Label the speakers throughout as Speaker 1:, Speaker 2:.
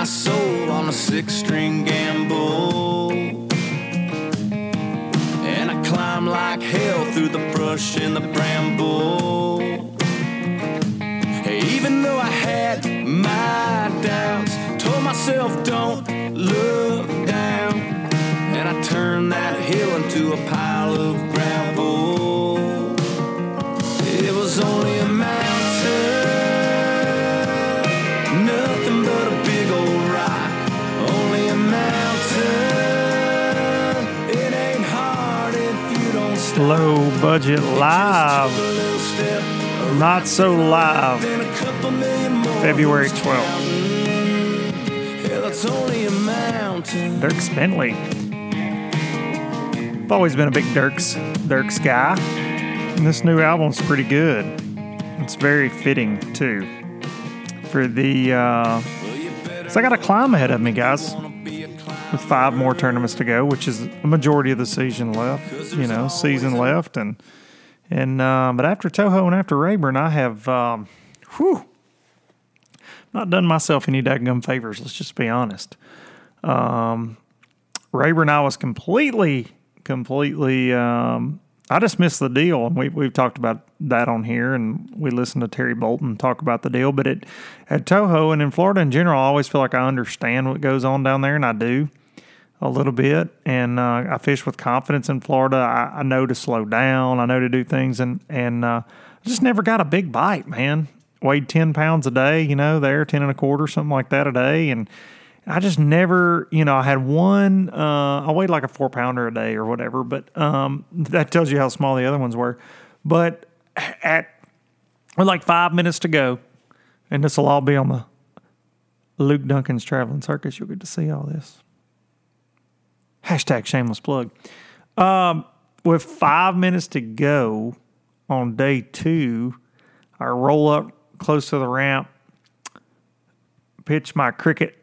Speaker 1: my soul on a six string gamble. And I climb like hell through the brush and the bramble.
Speaker 2: Budget live, not so live. February 12th.
Speaker 1: Hell, it's only a mountain.
Speaker 2: Dierks Bentley. I've always been a big Dierks Dierks guy. And this new album's pretty good. It's very fitting too. For the uh so I got a climb ahead of me, guys. With five more tournaments to go, which is a majority of the season left. You know, season left and and uh, but after Toho and after Rayburn, I have um whew not done myself any daggum favors, let's just be honest. Rayburn, I was completely, completely. Um, I just missed the deal, and we we've talked about that on here, and we listened to Terry Bolton talk about the deal. But it at Toho and in Florida in general, I always feel like I understand what goes on down there, and I do a little bit. And uh, I fish with confidence in Florida. I, I know to slow down. I know to do things, and and uh, just never got a big bite, man. Weighed ten pounds a day, you know, there ten and a quarter, something like that a day, and I just never, you know, I had one, uh, I weighed like a four pounder a day or whatever, but um, that tells you how small the other ones were. But at with like five minutes to go, and this will all be on the Luke Dunkin's Traveling Circus, you'll get to see all this. Hashtag shameless plug. Um, with five minutes to go on day two, I roll up close to the ramp, pitch my cricket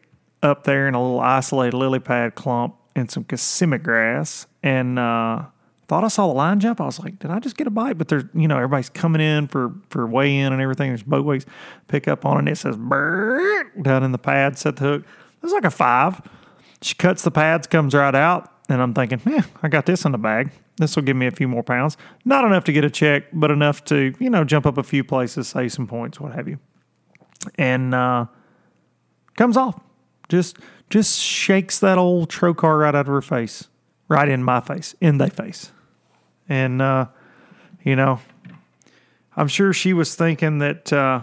Speaker 2: up there in a little isolated lily pad clump and some Kissimmee grass and uh, thought I saw the line jump. I was like, did I just get a bite? But there's, you know, everybody's coming in for, for weigh in and everything. There's boat weights, pick up on it. And it says, "Brrrt," down in the pad, set the hook. It was like a five. She cuts the pads, comes right out. And I'm thinking, yeah, I got this in the bag. This will give me a few more pounds. Not enough to get a check, but enough to, you know, jump up a few places, save some points, what have you. And uh, comes off. Just just shakes that old Trokar right out of her face. Right in my face. In their face. And uh, you know, I'm sure she was thinking that uh,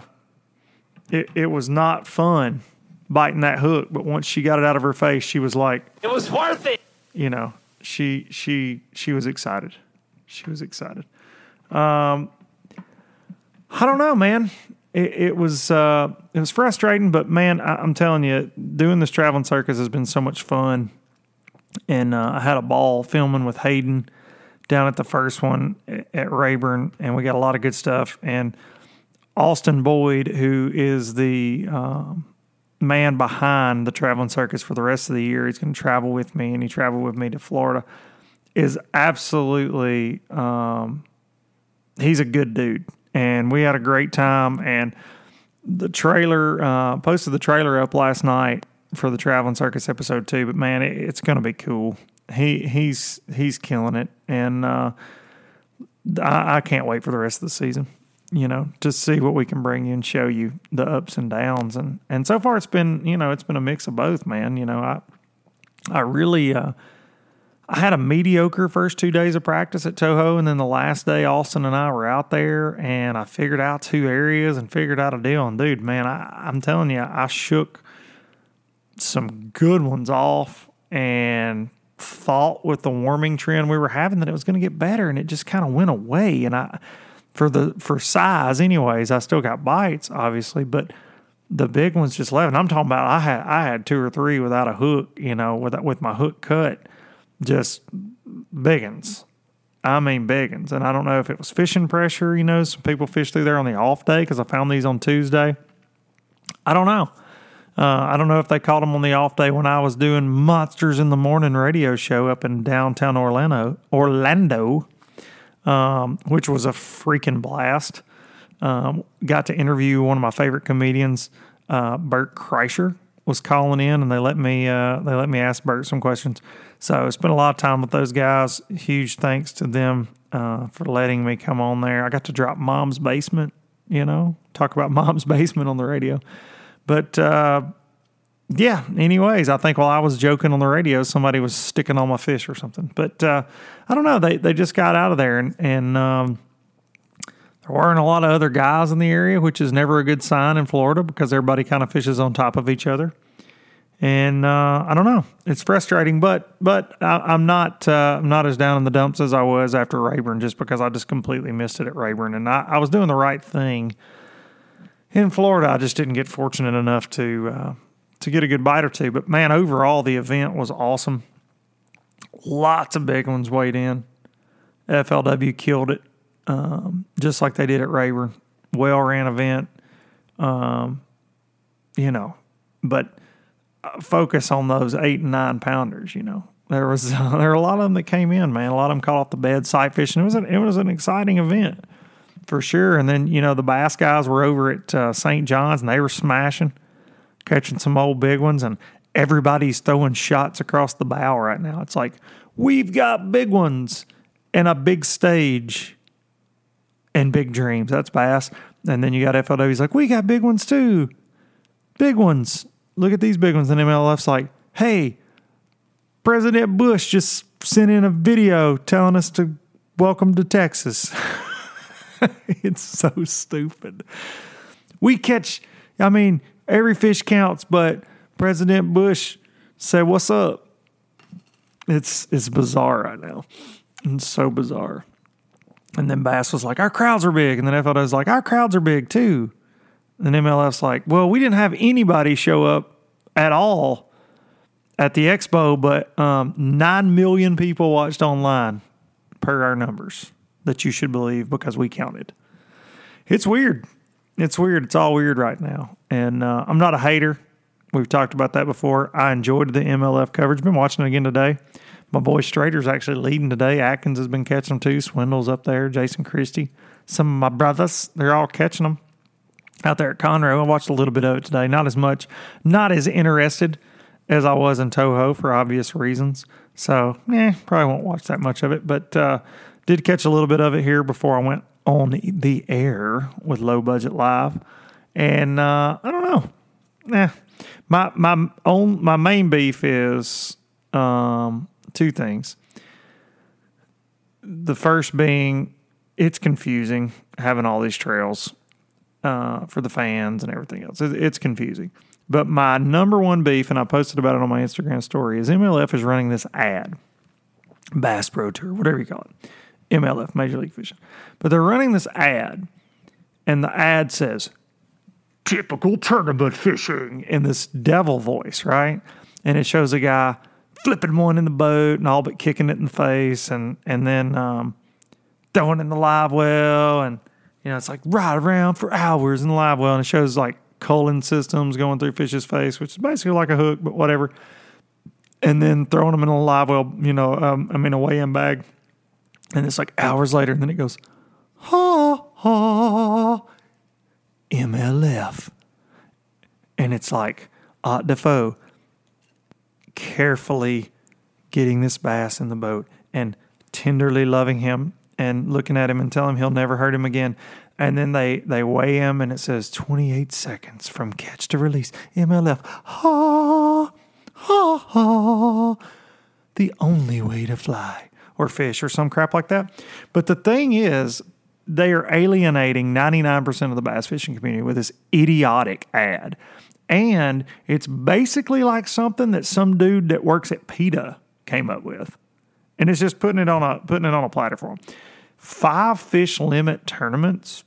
Speaker 2: it, it was not fun biting that hook, but once she got it out of her face, she was like,
Speaker 3: It was worth it.
Speaker 2: you know, she she she was excited. She was excited. Um, I don't know, man. It, it was uh, it was frustrating, but man, I, I'm telling you, doing this traveling circus has been so much fun, and uh, I had a ball filming with Hayden down at the first one at- at Rayburn, and we got a lot of good stuff. And Austin Boyd, who is the um, man behind the traveling circus for the rest of the year. He's going to travel with me, and he traveled with me to Florida. Is absolutely, um, he's a good dude, and we had a great time. And the trailer uh, posted the trailer up last night for the Traveling Circus episode two. But man, it, it's going to be cool. He he's he's killing it, and uh, I, I can't wait for the rest of the season. You know, to see what we can bring you and show you the ups and downs, and and so far it's been you know it's been a mix of both, man. You know, I I really. Uh, I had a mediocre first two days of practice at Toho, and then the last day, Austin and I were out there, and I figured out two areas and figured out a deal. And dude, man, I, I'm telling you, I shook some good ones off, and thought with the warming trend we were having that it was going to get better, and it just kind of went away. And I, for the for size, anyways, I still got bites, obviously, but the big ones just left. And I'm talking about I had I had two or three without a hook, you know, with with my hook cut just biggins. I mean biggins. And I don't know if it was fishing pressure. You know, some people fish through there on the off day because I found these on Tuesday. I don't know. Uh, I don't know if they caught them on the off day when I was doing Monsters in the Morning radio show up in downtown Orlando, Orlando, um, which was a freaking blast. Um, got to interview one of my favorite comedians, uh, Bert Kreischer, was calling in, and they let me uh, they let me ask Bert some questions. So I spent a lot of time with those guys. Huge thanks to them uh, for letting me come on there. I got to drop Mom's Basement, you know, talk about Mom's Basement on the radio. But uh, yeah, anyways, I think while I was joking on the radio, somebody was sticking on my fish or something. But uh, I don't know. They they just got out of there, and, and um, there weren't a lot of other guys in the area, which is never a good sign in Florida because everybody kind of fishes on top of each other and uh, I don't know. It's frustrating, but but I, am not uh, I'm not as down in the dumps as I was after Rayburn, just because I just completely missed it at Rayburn, and I, I was doing the right thing in Florida. I just didn't get fortunate enough to uh, to get a good bite or two. But man, overall the event was awesome. Lots of big ones weighed in. FLW killed it, um, just like they did at Rayburn. Well ran event, um, you know, but focus on those eight and nine pounders. You know, there was uh, there were a lot of them that came in, man. A lot of them caught off the bed sight fishing. It was an, it was an exciting event for sure. And then you know the bass guys were over at uh, St. John's and they were smashing, catching some old big ones, and everybody's throwing shots across the bow right now. It's like we've got big ones and a big stage and big dreams. That's bass. And then you got FLW's like, we got big ones too. Big ones look at these big ones. And MLF's like, hey, President Bush just sent in a video telling us to welcome to Texas. it's so stupid. We catch, I mean, every fish counts, but President Bush said, What's up? It's it's bizarre right now. It's so bizarre. And then Bass was like, Our crowds are big. And then FLW's like, Our crowds are big too. And MLF's like, well, we didn't have anybody show up at all at the expo, but um, 9 million people watched online per our numbers that you should believe because we counted. It's weird. It's weird. It's all weird right now. And uh, I'm not a hater. We've talked about that before. I enjoyed the MLF coverage. Been watching it again today. My boy Strader's actually leading today. Atkins has been catching them too. Swindle's up there. Jason Christie. Some of my brothers, they're all catching them out there at Conroe. I watched a little bit of it today. Not as much, not as interested as I was in Toho for obvious reasons. So, eh, probably won't watch that much of it. But uh, did catch a little bit of it here before I went on the air with Low Budget Live. And uh, I don't know. Nah, my my own my main beef is um, two things. The first being it's confusing having all these trails uh, for the fans and everything else. It's confusing. But my number one beef, and I posted about it on my Instagram story, is MLF is running this ad, Bass Pro Tour, whatever you call it, MLF, Major League Fishing. But they're running this ad, and the ad says, typical tournament fishing in this devil voice, right? And it shows a guy flipping one in the boat and all but kicking it in the face, and and then um, throwing it in the live well, and you know, it's like ride around for hours in the live well, and it shows like culling systems going through fish's face, which is basically like a hook, but whatever. And then throwing them in a live well, you know, um, I mean, a weigh in bag. And it's like hours later, and then it goes, ha, ha, MLF, And it's like Ott DeFoe carefully getting this bass in the boat and tenderly loving him and looking at him and telling him he'll never hurt him again. And then they, they weigh him and it says 28 seconds from catch to release. MLF. Ha, ha, ha. The only way to fly or fish or some crap like that. But the thing is, they are alienating 99% of the bass fishing community with this idiotic ad. And it's basically like something that some dude that works at PETA came up with. And it's just putting it on a putting it on a platter for them. Five fish limit tournaments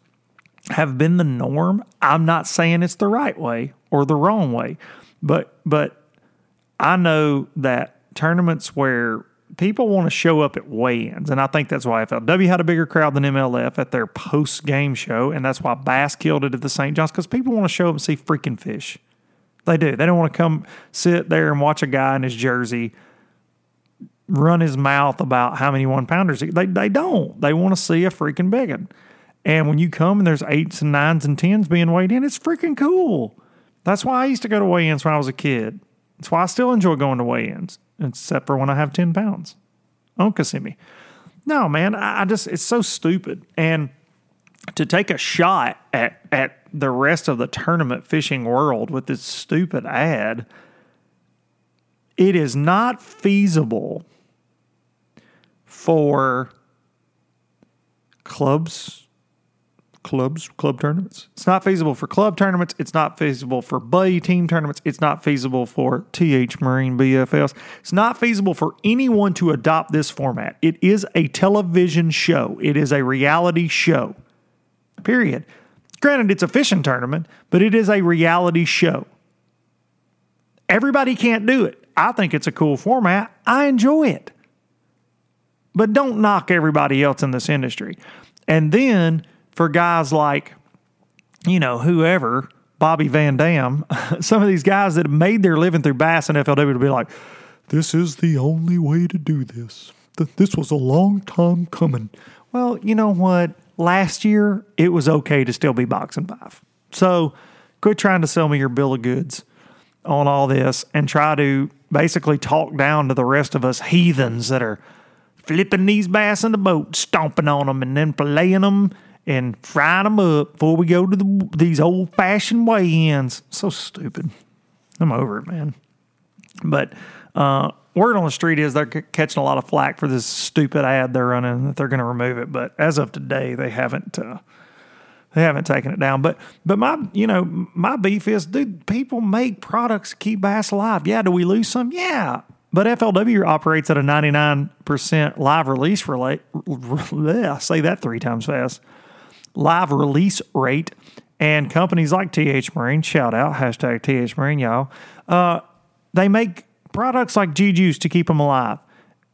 Speaker 2: have been the norm. I'm not saying it's the right way or the wrong way, but but I know that tournaments where people want to show up at weigh-ins, and I think that's why FLW had a bigger crowd than MLF at their post-game show, and that's why Bass killed it at the St. John's because people want to show up and see freaking fish. They do. They don't want to come sit there and watch a guy in his jersey run his mouth about how many one pounders. They they don't. They want to see a freaking biggin. And when you come and there's eights and nines and tens being weighed in, it's freaking cool. That's why I used to go to weigh-ins when I was a kid. That's why I still enjoy going to weigh-ins, except for when I have ten pounds. Don't Kissimmee. No, man, I just it's so stupid. And to take a shot at at the rest of the tournament fishing world with this stupid ad, it is not feasible for clubs clubs club tournaments? It's not feasible for club tournaments. It's not feasible for buddy team tournaments. It's not feasible for TH Marine BFLs it's not feasible for anyone to adopt this format. It is a television show. It is a reality show. Period. Granted it's a fishing tournament but it is a reality show. Everybody can't do it. I think it's a cool format. I enjoy it. But don't knock everybody else in this industry. And then for guys like, you know, whoever, Bobby Van Dam, some of these guys that have made their living through Bass and FLW to be like, this is the only way to do this. This was a long time coming. Well, you know what? Last year, it was okay to still be boxing five. So quit trying to sell me your bill of goods on all this and try to basically talk down to the rest of us heathens that are flipping these bass in the boat, stomping on them, and then filleting them and frying them up before we go to the, these old fashioned weigh ins. So stupid. I'm over it, man. But uh, word on the street is they're catching a lot of flack for this stupid ad they're running that they're going to remove it. But as of today, they haven't. Uh, they haven't taken it down, but but my you know my beef is, dude. People make products keep bass alive. Yeah, do we lose some? Yeah, but FLW operates at a 99% live release rate. Say that three times fast. Live release rate. And companies like TH Marine, shout out, hashtag TH Marine, y'all, uh, they make products like G Juice to keep them alive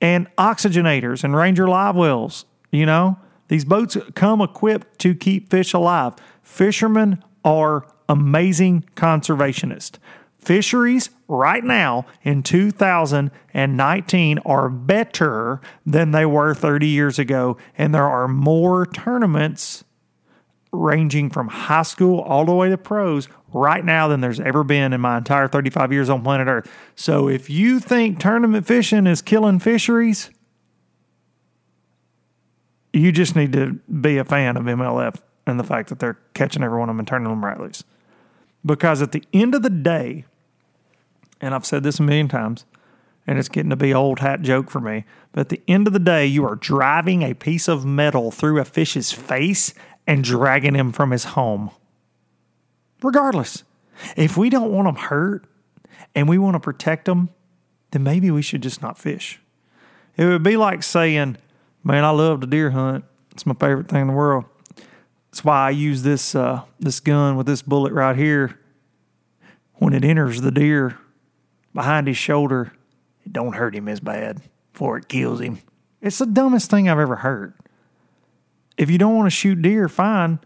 Speaker 2: and oxygenators and Ranger live wells. You know, these boats come equipped to keep fish alive. Fishermen are amazing conservationists. Fisheries right now in 2019 are better than they were 30 years ago, and there are more tournaments ranging from high school all the way to pros right now than there's ever been in my entire 35 years on planet Earth. So if you think tournament fishing is killing fisheries, you just need to be a fan of MLF and the fact that they're catching every one of them and turning them right loose. Because at the end of the day, and I've said this a million times, and it's getting to be old hat joke for me. But at the end of the day, you are driving a piece of metal through a fish's face and dragging him from his home. Regardless, if we don't want them hurt and we want to protect them, then maybe we should just not fish. It would be like saying, "Man, I love to deer hunt. It's my favorite thing in the world. That's why I use this uh, this gun with this bullet right here. When it enters the deer, behind his shoulder, it don't hurt him as bad before it kills him. It's the dumbest thing I've ever heard. If you don't want to shoot deer, fine,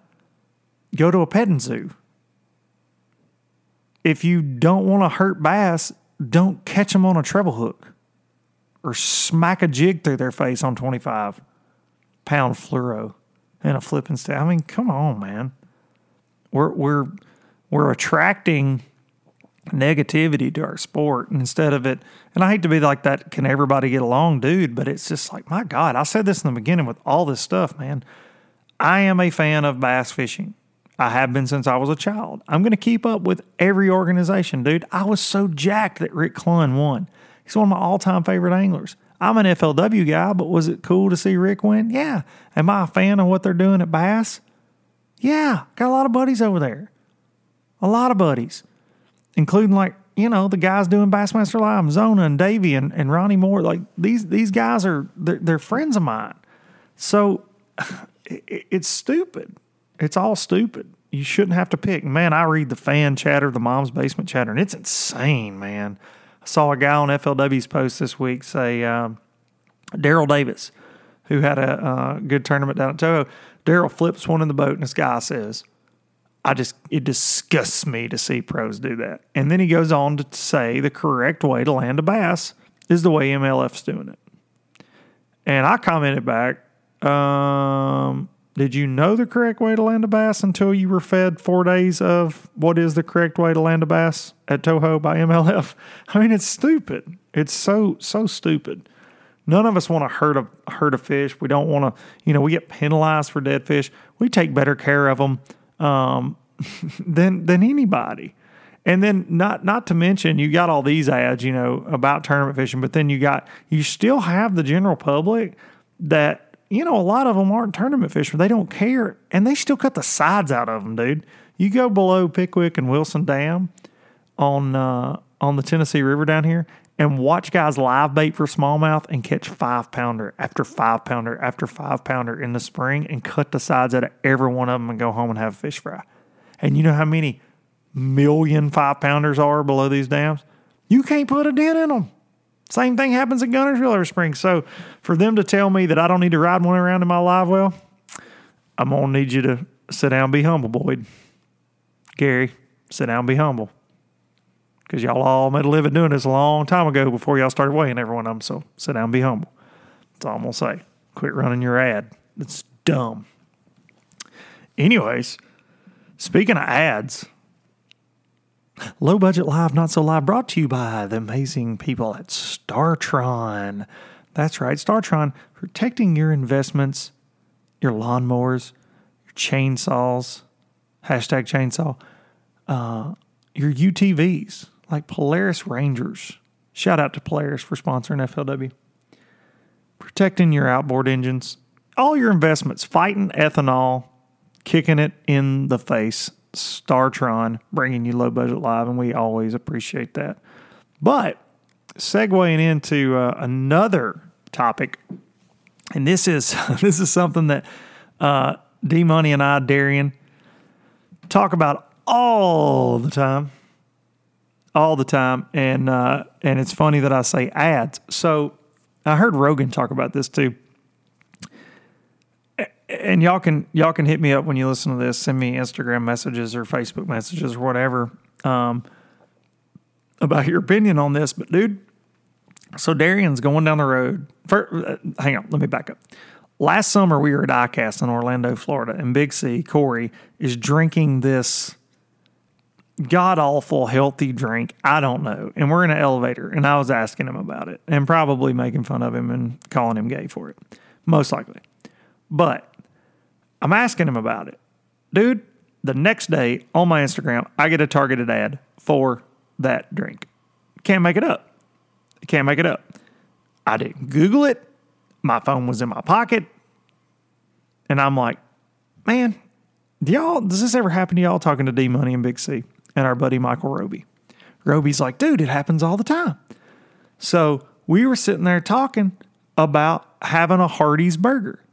Speaker 2: go to a petting zoo. If you don't want to hurt bass, don't catch them on a treble hook or smack a jig through their face on 25 pound fluoro and a flipping staff. I mean, come on, man. We're we're we're attracting negativity to our sport and instead of it and I hate to be like that can everybody get along dude? But it's just like my god I said this in the beginning with all this stuff man. I am a fan of bass fishing. I have been since I was a child. I'm going to keep up with every organization dude. I was so jacked that Rick Clunn won. He's one of my all-time favorite anglers. I'm an FLW guy but was it cool to see Rick win? Yeah. Am I a fan of what they're doing at Bass? Yeah. Got a lot of buddies over there. A lot of buddies including like you know the guys doing Bassmaster Live, Zona and Davey and, and Ronnie Moore. Like these these guys are they're, they're friends of mine. So it, it's stupid. It's all stupid. You shouldn't have to pick. Man, I read the fan chatter, the mom's basement chatter, and it's insane, man. I saw a guy on FLW's post this week say um, Daryl Davis, who had a uh, good tournament down at Toho. Daryl flips one in the boat, and this guy says, I just, it disgusts me to see pros do that. And then he goes on to say the correct way to land a bass is the way MLF's doing it. And I commented back, um, did you know the correct way to land a bass until you were fed four days of what is the correct way to land a bass at Toho by MLF? I mean, it's stupid. It's so, so stupid. None of us want to hurt a hurt a fish. We don't want to, you know, we get penalized for dead fish. We take better care of them um, than than anybody. And then not not to mention you got all these ads, you know, about tournament fishing, but then you got you still have the general public that you know a lot of them aren't tournament fishermen. They don't care, and they still cut the sides out of them, dude. You go below Pickwick and Wilson Dam on uh, on the Tennessee River down here, and watch guys live bait for smallmouth and catch five pounder after five pounder after five pounder in the spring and cut the sides out of every one of them and go home and have a fish fry. And you know how many million five pounders are below these dams? You can't put a dent in them. Same thing happens at Guntersville every spring. So for them to tell me that I don't need to ride one around in my live well, I'm gonna need you to sit down, and be humble, Boyd. Gary, sit down, and be humble. Because y'all all made a living doing this a long time ago before y'all started weighing every one of them. So sit down, and be humble. That's all I'm gonna say. Quit running your ad. It's dumb. Anyways, Speaking of ads, Low Budget Live, Not So Live, brought to you by the amazing people at StarTron. That's right, StarTron, protecting your investments, your lawnmowers, your chainsaws, hashtag chainsaw, uh, your UTVs, like Polaris Rangers. Shout out to Polaris for sponsoring FLW. Protecting your outboard engines, all your investments, fighting ethanol, kicking it in the face. Startron bringing you low budget live, and we always appreciate that. But segueing into uh, another topic, and this is this is something that uh, D Money and I, Darian, talk about all the time, all the time, and uh, and it's funny that I say ads. So I heard Rogan talk about this too and y'all can y'all can hit me up when you listen to this. Send me Instagram messages or Facebook messages or whatever um, about your opinion on this. But dude, so Darian's going down the road. For, uh, hang on, let me back up. Last summer we were at ICAST in Orlando, Florida, and Big C Corey is drinking this god awful healthy drink. I don't know. And we're in an elevator, and I was asking him about it, and probably making fun of him and calling him gay for it, most likely. But I'm asking him about it. Dude, the next day on my Instagram, I get a targeted ad for that drink. Can't make it up. Can't make it up. I didn't Google it. My phone was in my pocket. And I'm like, man, do y'all, does this ever happen to y'all talking to D Money and Big C and our buddy Michael Roby? Roby's like, dude, it happens all the time. So we were sitting there talking about having a Hardee's burger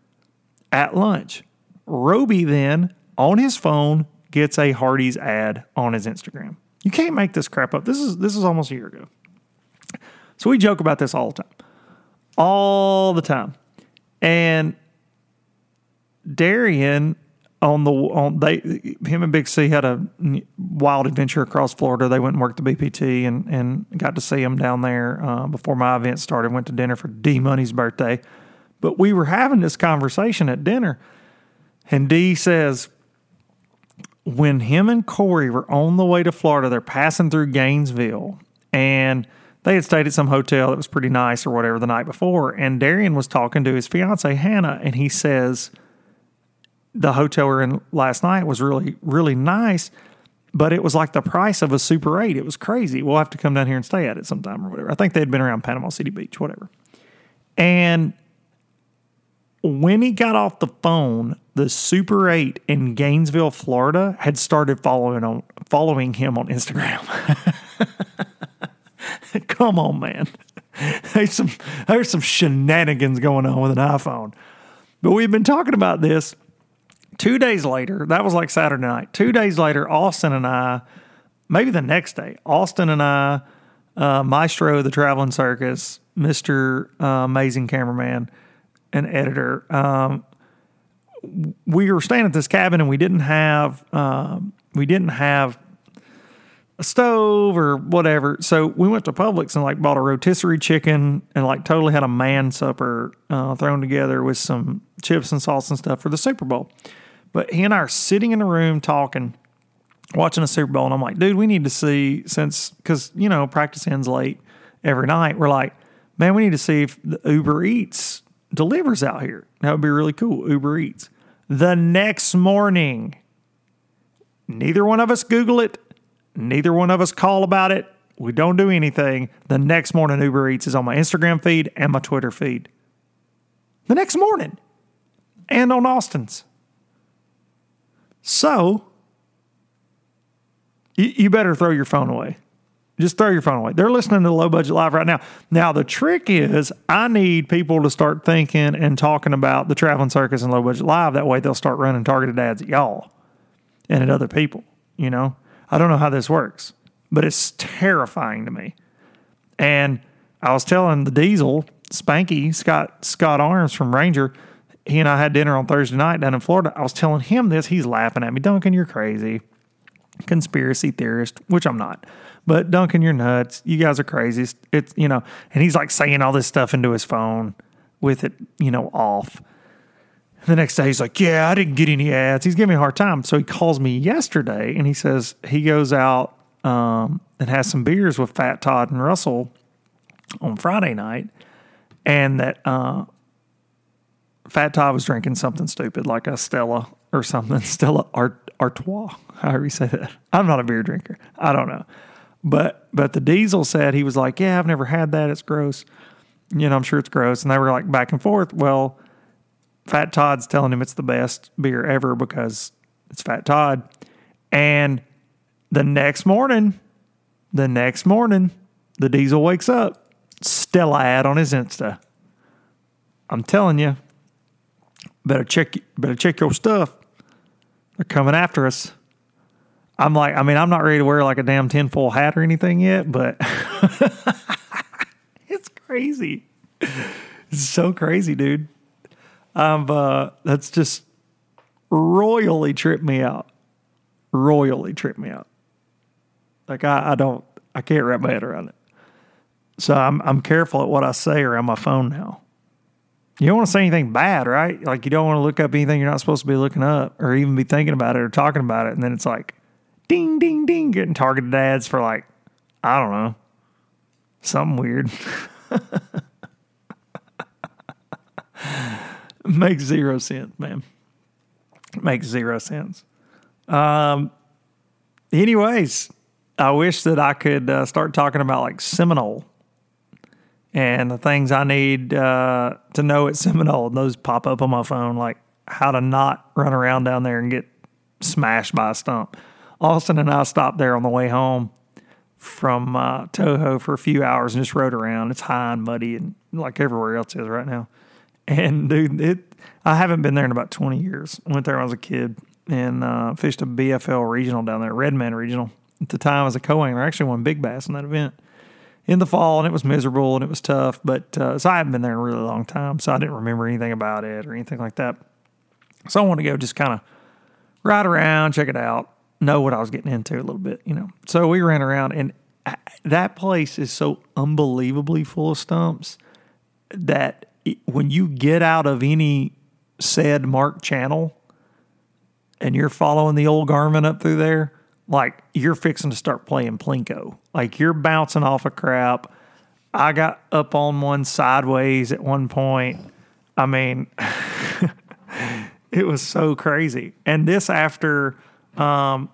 Speaker 2: at lunch. Roby then, on his phone, gets a Hardee's ad on his Instagram. You can't make this crap up. This is this is almost a year ago. So we joke about this all the time. All the time. And Darian on the on they him and Big C had a wild adventure across Florida. They went and worked the BPT and and got to see him down there uh, before my event started. Went to dinner for D Money's birthday, but we were having this conversation at dinner, and D says, when him and Corey were on the way to Florida, they're passing through Gainesville and they had stayed at some hotel that was pretty nice or whatever the night before. And Darian was talking to his fiance, Hannah, and he says, The hotel we are in last night was really, really nice, but it was like the price of a Super 8. It was crazy. We'll have to come down here and stay at it sometime or whatever. I think they had been around Panama City Beach, whatever. And when he got off the phone, the Super 8 in Gainesville, Florida had started following on following him on Instagram. Come on, man. There's some there's some shenanigans going on with an iPhone. But we've been talking about this two days later. That was like Saturday night. Two days later, Austin and I, maybe the next day, Austin and I, uh, Maestro, the traveling circus, Mister uh, Amazing Cameraman, and editor. Um, we were staying at this cabin and we didn't have um, we didn't have a stove or whatever. So we went to Publix and like bought a rotisserie chicken and like totally had a man supper uh, thrown together with some chips and sauce and stuff for the Super Bowl. But he and I are sitting in the room talking, watching a Super Bowl, and I'm like, dude, we need to see since because you know practice ends late every night. We're like, man, we need to see if the Uber Eats delivers out here. That would be really cool. Uber Eats. The next morning, neither one of us Google it Neither one of us call about it. We don't do anything. The next morning, Uber Eats is on my Instagram feed and my Twitter feed. The next morning, and on Austin's. So, you, you better throw your phone away. Just throw your phone away. They're listening to Low Budget Live right now. Now, the trick is I need people to start thinking and talking about the traveling circus and Low Budget Live. That way, they'll start running targeted ads at y'all and at other people, you know? I don't know how this works, but it's terrifying to me. And I was telling the Diesel, Spanky, Scott Scott Arms from Ranger, he and I had dinner on Thursday night down in Florida. I was telling him this. He's laughing at me. Dunkin, you're crazy. Conspiracy theorist, which I'm not. But Dunkin, you're nuts. You guys are crazy. It's, you know, and he's like saying all this stuff into his phone with it, you know, off. The next day, he's like, Yeah, I didn't get any ads. He's giving me a hard time. So he calls me yesterday and he says he goes out um, and has some beers with Fat Todd and Russell on Friday night. And that uh, Fat Todd was drinking something stupid like a Stella or something, Stella Art- Artois, however you say that. I'm not a beer drinker. I don't know. But but the Diesel said he was like, Yeah, I've never had that. It's gross. You know, I'm sure it's gross. And they were like back and forth. Well, Fat Todd's telling him it's the best beer ever because it's Fat Todd. And the next morning, the next morning, the diesel wakes up. Stella ad on his Insta. I'm telling you, better check better check your stuff. They're coming after us. I'm like, I mean, I'm not ready to wear like a damn tinfoil hat or anything yet, but it's crazy. It's so crazy, dude. I'm uh, that's just royally tripped me out. Royally tripped me out. Like I, I don't I can't wrap my head around it. So I'm I'm careful at what I say around my phone now. You don't want to say anything bad, right? Like you don't want to look up anything you're not supposed to be looking up or even be thinking about it or talking about it. And then it's like ding, ding, ding, getting targeted ads for like, I don't know, something weird. makes zero sense, man. makes zero sense. Um. Anyways, I wish that I could uh, start talking about like Seminole and the things I need uh, to know at Seminole. And those pop up on my phone, like how to not run around down there and get smashed by a stump. Austin and I stopped there on the way home from uh, Toho for a few hours and just rode around. It's high and muddy and like everywhere else is right now. And dude, it I haven't been there in about 20 years. Went there when I was a kid and uh, fished a BFL regional down there, Redman Regional. At the time, as a co-angler, I actually won big bass in that event in the fall, and it was miserable and it was tough. But uh, so I haven't been there in a really long time, so I didn't remember anything about it or anything like that. So I wanted to go just kind of ride around, check it out, know what I was getting into a little bit, you know. So we ran around, and that place is so unbelievably full of stumps that when you get out of any said marked channel, and you're following the old Garmin up through there, like you're fixing to start playing Plinko. Like you're bouncing off a of crap. I got up on one sideways at one point. I mean, it was so crazy. And this after um,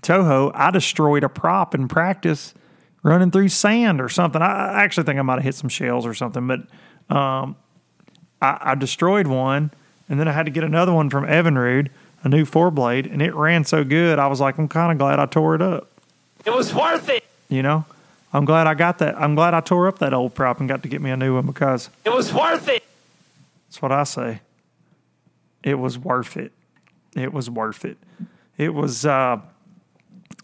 Speaker 2: Toho, I destroyed a prop in practice running through sand or something. I actually think I might have hit some shells or something, but um, I, I, destroyed one, and then I had to get another one from Evinrude, a new four blade, and it ran so good. I was like, I'm kind of glad I tore it up.
Speaker 3: It was worth it.
Speaker 2: You know, I'm glad I got that. I'm glad I tore up that old prop and got to get me a new one because
Speaker 3: it was worth it.
Speaker 2: That's what I say. It was worth it. It was worth it. It was uh,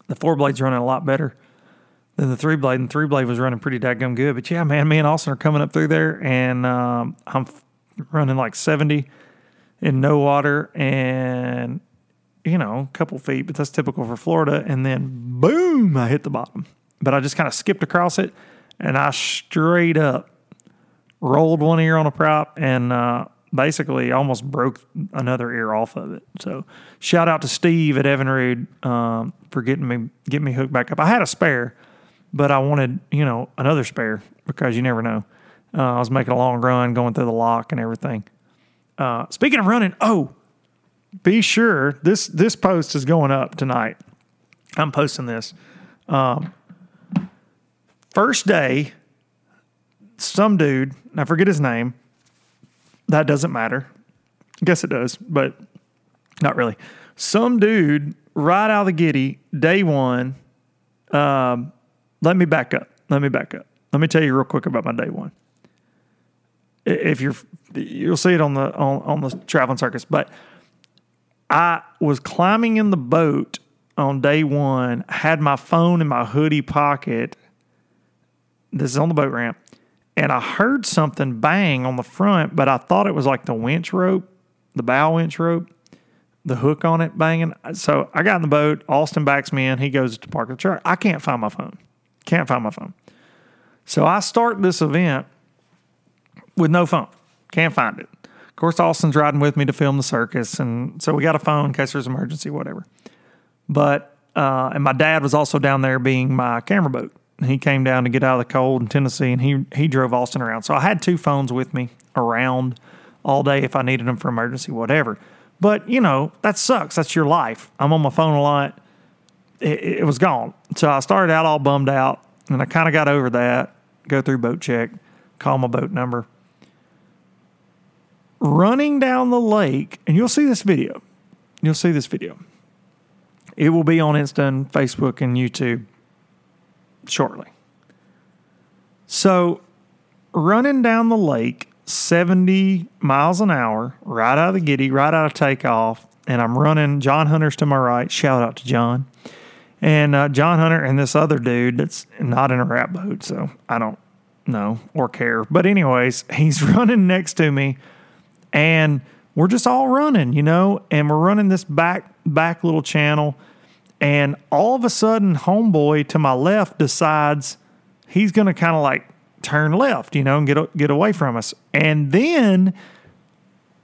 Speaker 2: the four blades running a lot better than the three blade, and three blade was running pretty daggum good. But yeah, man, me and Austin are coming up through there, and um, I'm running like 70 in no water and you know a couple feet, but that's typical for Florida. And then boom, I hit the bottom. But I just kind of skipped across it, and I straight up rolled one ear on a prop and uh, basically almost broke another ear off of it. So shout out to Steve at Evinrude um, for getting me getting me hooked back up. I had a spare but I wanted, you know, another spare because you never know. Uh, I was making a long run going through the lock and everything. Uh, speaking of running, oh, be sure this this post is going up tonight. I'm posting this. Um, first day, some dude, I forget his name. That doesn't matter. I guess it does, but not really. Some dude right out of the giddy, day one, um, let me back up. Let me back up. Let me tell you real quick about my day one. If you're, you'll see it on the on, on the traveling circus. But I was climbing in the boat on day one. Had my phone in my hoodie pocket. This is on the boat ramp, and I heard something bang on the front, but I thought it was like the winch rope, the bow winch rope, the hook on it banging. So I got in the boat. Austin backs me in. He goes to park the truck. I can't find my phone. Can't find my phone. So I start this event with no phone. Can't find it. Of course, Austin's riding with me to film the circus, and so we got a phone in case there's an emergency, whatever. But uh, and my dad was also down there being my camera boat. He came down to get out of the cold in Tennessee, and he he drove Austin around. So I had two phones with me around all day if I needed them for emergency, whatever. But you know that sucks. That's your life. I'm on my phone a lot it, it was gone. So I started out all bummed out, and I kind of got over that. Go through boat check, call my boat number. Running down the lake, and you'll see this video. You'll see this video. It will be on Insta and Facebook and YouTube shortly. So, running down the lake 70 miles an hour, right out of the giddy, right out of takeoff, and I'm running John Hunter's to my right. Shout out to John. And uh, John Hunter and this other dude that's not in a wrap boat, so I don't know or care. But, anyways, he's running next to me, and we're just all running, you know, and we're running this back back little channel, and all of a sudden, homeboy to my left decides he's going to kind of like turn left, you know, and get get away from us, and then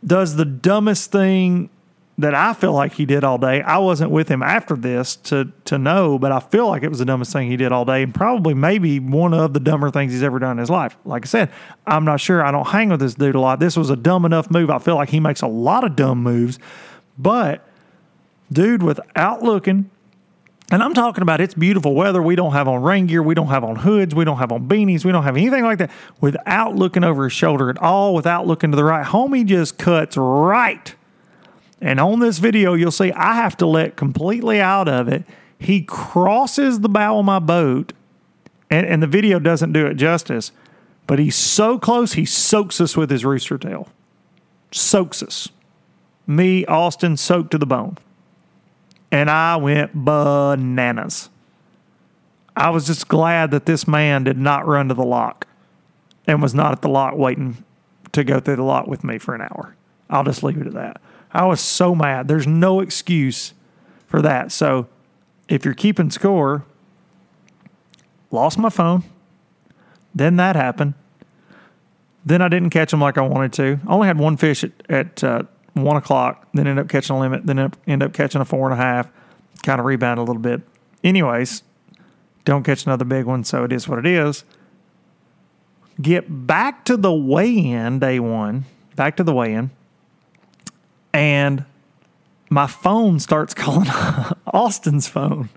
Speaker 2: does the dumbest thing that I feel like he did all day. I wasn't with him after this to to know, but I feel like it was the dumbest thing he did all day, and probably maybe one of the dumber things he's ever done in his life. Like I said, I'm not sure. I don't hang with this dude a lot. This was a dumb enough move. I feel like he makes a lot of dumb moves, but dude, without looking. And I'm talking about it's beautiful weather. We don't have on rain gear. We don't have on hoods. We don't have on beanies. We don't have anything like that. Without looking over his shoulder at all, without looking to the right, homie just cuts right and on this video, you'll see I have to let completely out of it. He crosses the bow of my boat, and, and the video doesn't do it justice, but he's so close, he soaks us with his rooster tail. Soaks us. Me, Austin, soaked to the bone. And I went bananas. I was just glad that this man did not run to the lock and was not at the lock waiting to go through the lock with me for an hour. I'll just leave it at that. I was so mad. There's no excuse for that. So if you're keeping score, lost my phone. Then that happened. Then I didn't catch them like I wanted to. I only had one fish at, at uh, one o'clock, then end up catching a limit, then end up, end up catching a four and a half, kind of rebound a little bit. Anyways, don't catch another big one, so it is what it is. Get back to the weigh in day one, back to the weigh in, and my phone starts calling Austin's phone.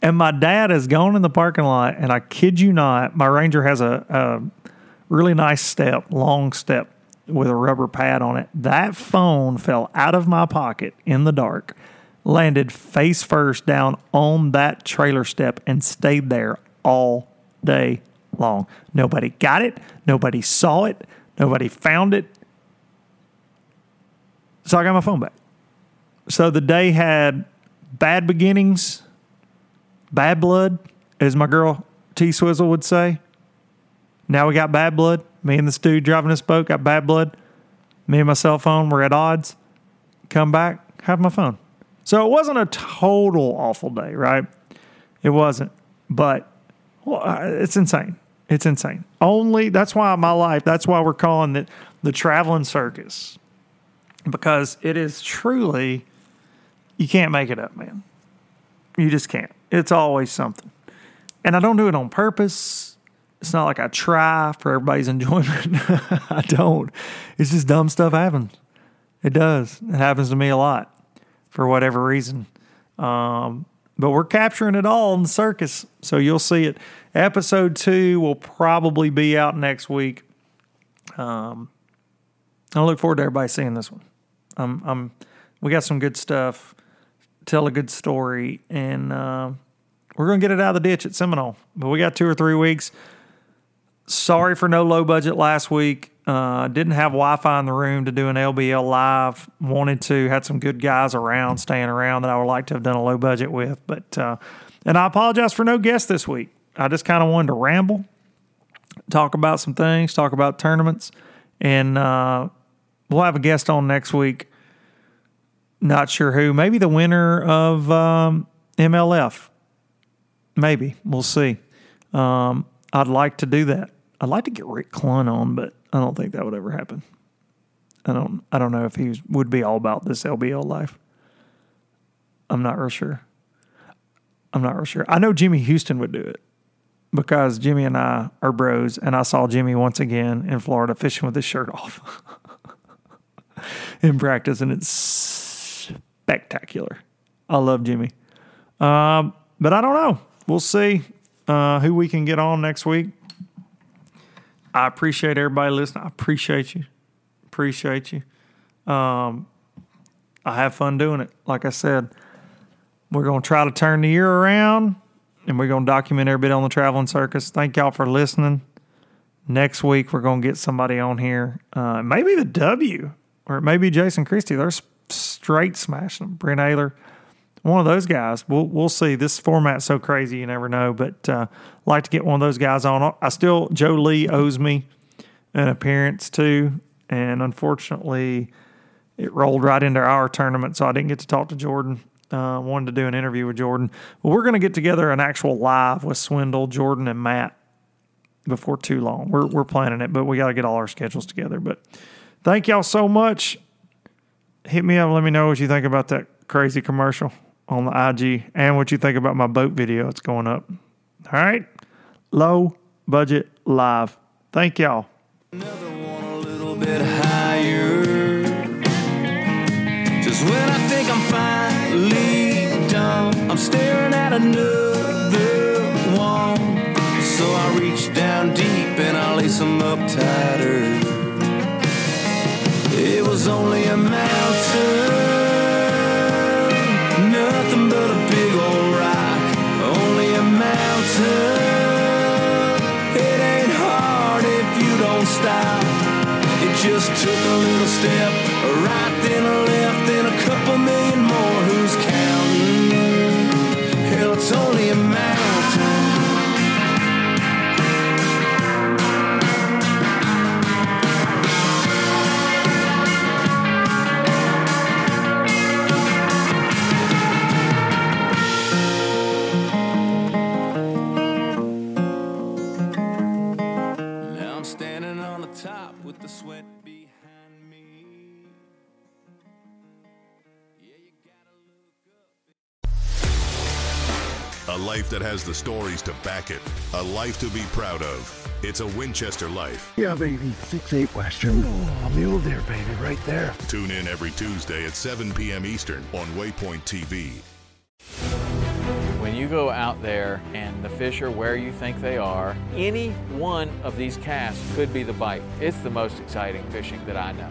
Speaker 2: And my dad has gone in the parking lot, and I kid you not, my Ranger has a, a really nice step, long step with a rubber pad on it. That phone fell out of my pocket in the dark, landed face first down on that trailer step, and stayed there all day long. Nobody got it, nobody saw it, nobody found it. So I got my phone back. So the day had bad beginnings, bad blood, as my girl T Swizzle would say. Now we got bad blood. Me and this dude driving this boat got bad blood. Me and my cell phone were at odds. Come back, have my phone. So it wasn't a total awful day, right? It wasn't. But well, uh, it's insane. It's insane. Only that's why my life, that's why we're calling it the traveling circus. Because it is truly, you can't make it up, man. You just can't. It's always something. And I don't do it on purpose. It's not like I try for everybody's enjoyment. I don't. It's just dumb stuff happens. It does. It happens to me a lot for whatever reason. Um, but we're capturing it all in the circus. So you'll see it. Episode two will probably be out next week. Um, I look forward to everybody seeing this one. Um, I'm, we got some good stuff, tell a good story, and uh, we're going to get it out of the ditch at Seminole. But we got two or three weeks. Sorry for no low budget last week. Uh, didn't have Wi Fi in the room to do an LBL live. Wanted to, had some good guys around, staying around that I would like to have done a low budget with. But, uh, and I apologize for no guest this week. I just kind of wanted to ramble, talk about some things, talk about tournaments, and uh, we'll have a guest on next week. Not sure who. Maybe the winner of um, MLF. Maybe. We'll see. Um, I'd like to do that. I'd like to get Rick Clunn on, but I don't think that would ever happen. I don't. I don't know if he would be all about this LBL life. I'm not real sure. I'm not real sure. I know Jimmy Houston would do it because Jimmy and I are bros, and I saw Jimmy once again in Florida fishing with his shirt off in practice, and it's spectacular. I love Jimmy, um, but I don't know. We'll see uh, who we can get on next week. I appreciate everybody listening. I appreciate you. Appreciate you. Um, I have fun doing it. Like I said, we're going to try to turn the year around and we're going to document every bit on the traveling circus. Thank y'all for listening. Next week, we're going to get somebody on here. Uh, maybe the W or maybe Jason Christie. They're straight smashing them. Brent Ehrler, one of those guys. We'll, we'll see. This format's so crazy, you never know. But uh, like to get one of those guys on. I still, Joe Lee owes me an appearance too. And unfortunately, it rolled right into our tournament, so I didn't get to talk to Jordan. Uh, wanted to do an interview with Jordan. Well, we're going to get together an actual live with Swindle, Jordan, and Matt before too long. We're we're planning it, but we got to get all our schedules together. But thank y'all so much. Hit me up. Let me know what you think about that crazy commercial on the IG and what you think about my boat video. It's going up. All right. Low budget live. Thank y'all.
Speaker 1: Another one a little bit higher. Just when I think I'm finally done, I'm staring at another one. So I reach down deep and I lace them up tighter. Was only a mountain, nothing but a big old rock. Only a mountain. It ain't hard if you don't stop. It just took a little step, a right then a left, then a couple million more. Who's counting? Hell, it's only
Speaker 4: that has the stories to back it. A life to be proud of. It's a Winchester life.
Speaker 5: Yeah, baby. Six eight Western. Oh, mule deer, baby, right there.
Speaker 4: Tune in every Tuesday at 7 p.m. Eastern on Waypoint TV.
Speaker 6: When you go out there and the fish are where you think they are, any one of these casts could be the bite. It's the most exciting fishing that I know,